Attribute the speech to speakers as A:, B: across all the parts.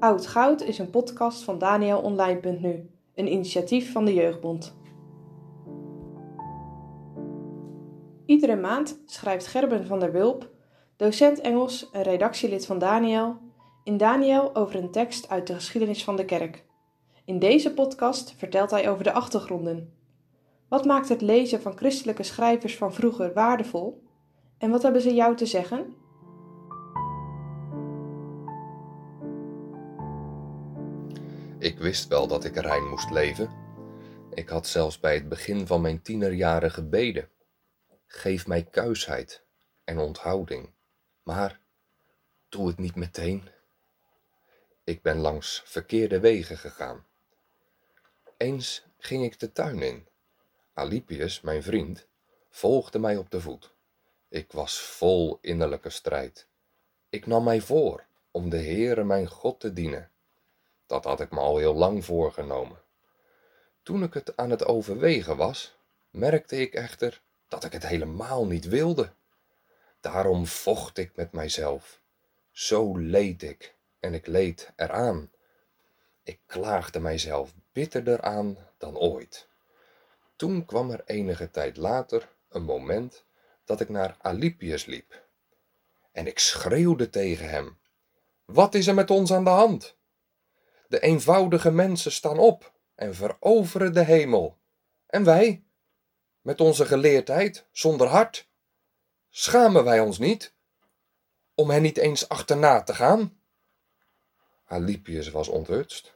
A: Oud Goud is een podcast van DanielOnline.nu, een initiatief van de Jeugdbond. Iedere maand schrijft Gerben van der Wulp, docent Engels en redactielid van Daniel, in Daniel over een tekst uit de geschiedenis van de kerk. In deze podcast vertelt hij over de achtergronden. Wat maakt het lezen van christelijke schrijvers van vroeger waardevol? En wat hebben ze jou te zeggen?
B: Ik wist wel dat ik rein moest leven. Ik had zelfs bij het begin van mijn tienerjaren gebeden. Geef mij kuisheid en onthouding, maar doe het niet meteen. Ik ben langs verkeerde wegen gegaan. Eens ging ik de tuin in. Alipius, mijn vriend, volgde mij op de voet. Ik was vol innerlijke strijd. Ik nam mij voor om de Heere mijn God te dienen. Dat had ik me al heel lang voorgenomen. Toen ik het aan het overwegen was, merkte ik echter dat ik het helemaal niet wilde. Daarom vocht ik met mijzelf. Zo leed ik en ik leed eraan. Ik klaagde mijzelf bitterder aan dan ooit. Toen kwam er enige tijd later een moment dat ik naar Alipius liep. En ik schreeuwde tegen hem: Wat is er met ons aan de hand? De eenvoudige mensen staan op en veroveren de hemel. En wij, met onze geleerdheid, zonder hart, schamen wij ons niet om hen niet eens achterna te gaan? Alipius was onthutst.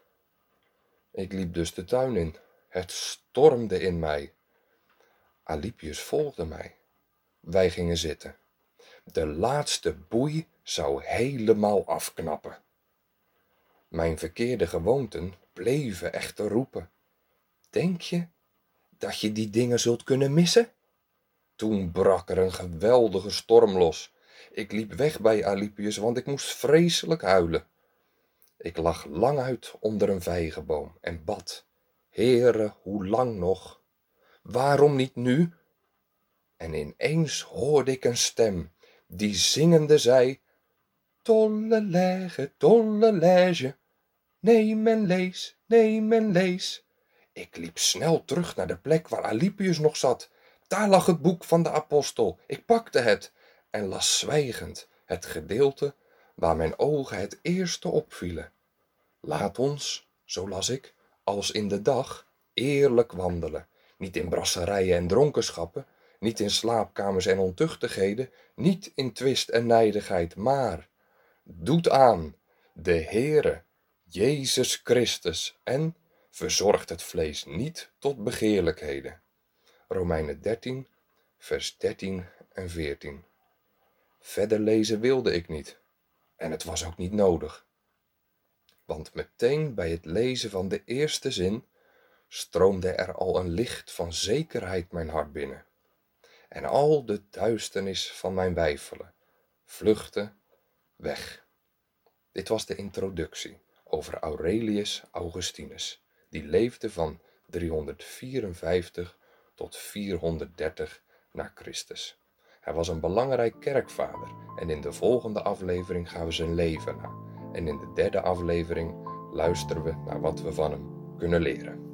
B: Ik liep dus de tuin in. Het stormde in mij. Alipius volgde mij. Wij gingen zitten. De laatste boei zou helemaal afknappen. Mijn verkeerde gewoonten bleven echter roepen. Denk je dat je die dingen zult kunnen missen? Toen brak er een geweldige storm los. Ik liep weg bij Alipius, want ik moest vreselijk huilen. Ik lag lang uit onder een vijgenboom en bad. Heere, hoe lang nog? Waarom niet nu? En ineens hoorde ik een stem, die zingende zei, Tolle legge, tolle lege, neem en lees, neem en lees. Ik liep snel terug naar de plek waar Alipius nog zat. Daar lag het boek van de apostel. Ik pakte het en las zwijgend het gedeelte waar mijn ogen het eerste opvielen. Laat ons, zo las ik, als in de dag, eerlijk wandelen, niet in brasserijen en dronkenschappen, niet in slaapkamers en ontuchtigheden, niet in twist en nijdigheid, maar doet aan de Heere, Jezus Christus en verzorgt het vlees niet tot begeerlijkheden. Romeinen 13, vers 13 en 14. Verder lezen wilde ik niet, en het was ook niet nodig. Want meteen bij het lezen van de eerste zin stroomde er al een licht van zekerheid mijn hart binnen. En al de duisternis van mijn wijfelen vluchtte weg. Dit was de introductie over Aurelius Augustinus, die leefde van 354 tot 430 na Christus. Hij was een belangrijk kerkvader en in de volgende aflevering gaan we zijn leven na. En in de derde aflevering luisteren we naar wat we van hem kunnen leren.